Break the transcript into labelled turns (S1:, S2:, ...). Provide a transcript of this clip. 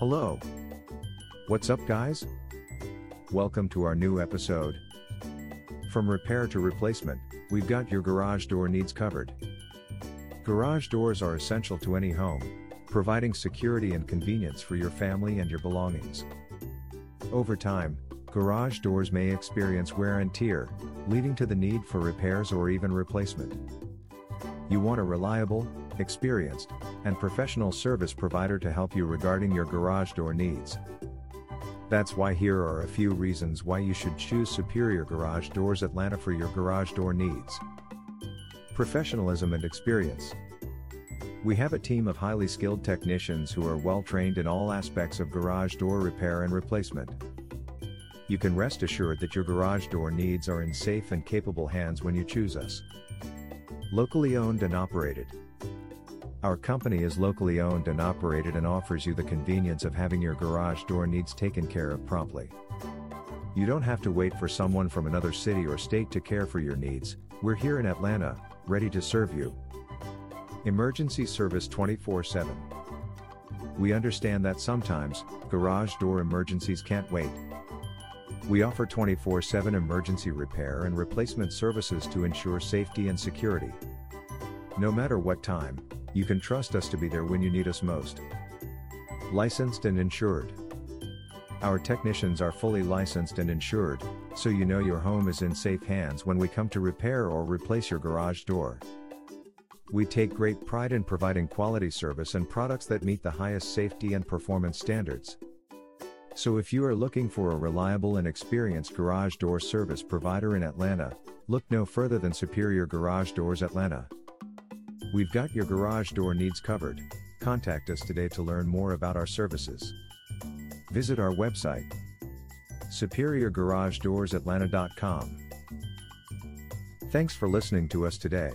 S1: Hello. What's up, guys? Welcome to our new episode. From repair to replacement, we've got your garage door needs covered. Garage doors are essential to any home, providing security and convenience for your family and your belongings. Over time, garage doors may experience wear and tear, leading to the need for repairs or even replacement. You want a reliable, experienced, and professional service provider to help you regarding your garage door needs. That's why here are a few reasons why you should choose Superior Garage Doors Atlanta for your garage door needs. Professionalism and experience. We have a team of highly skilled technicians who are well trained in all aspects of garage door repair and replacement. You can rest assured that your garage door needs are in safe and capable hands when you choose us. Locally owned and operated. Our company is locally owned and operated and offers you the convenience of having your garage door needs taken care of promptly. You don't have to wait for someone from another city or state to care for your needs, we're here in Atlanta, ready to serve you. Emergency service 24 7. We understand that sometimes, garage door emergencies can't wait. We offer 24 7 emergency repair and replacement services to ensure safety and security. No matter what time, you can trust us to be there when you need us most. Licensed and insured. Our technicians are fully licensed and insured, so you know your home is in safe hands when we come to repair or replace your garage door. We take great pride in providing quality service and products that meet the highest safety and performance standards. So if you are looking for a reliable and experienced garage door service provider in Atlanta, look no further than Superior Garage Doors Atlanta. We've got your garage door needs covered. Contact us today to learn more about our services. Visit our website superiorgaragedoorsatlanta.com. Thanks for listening to us today.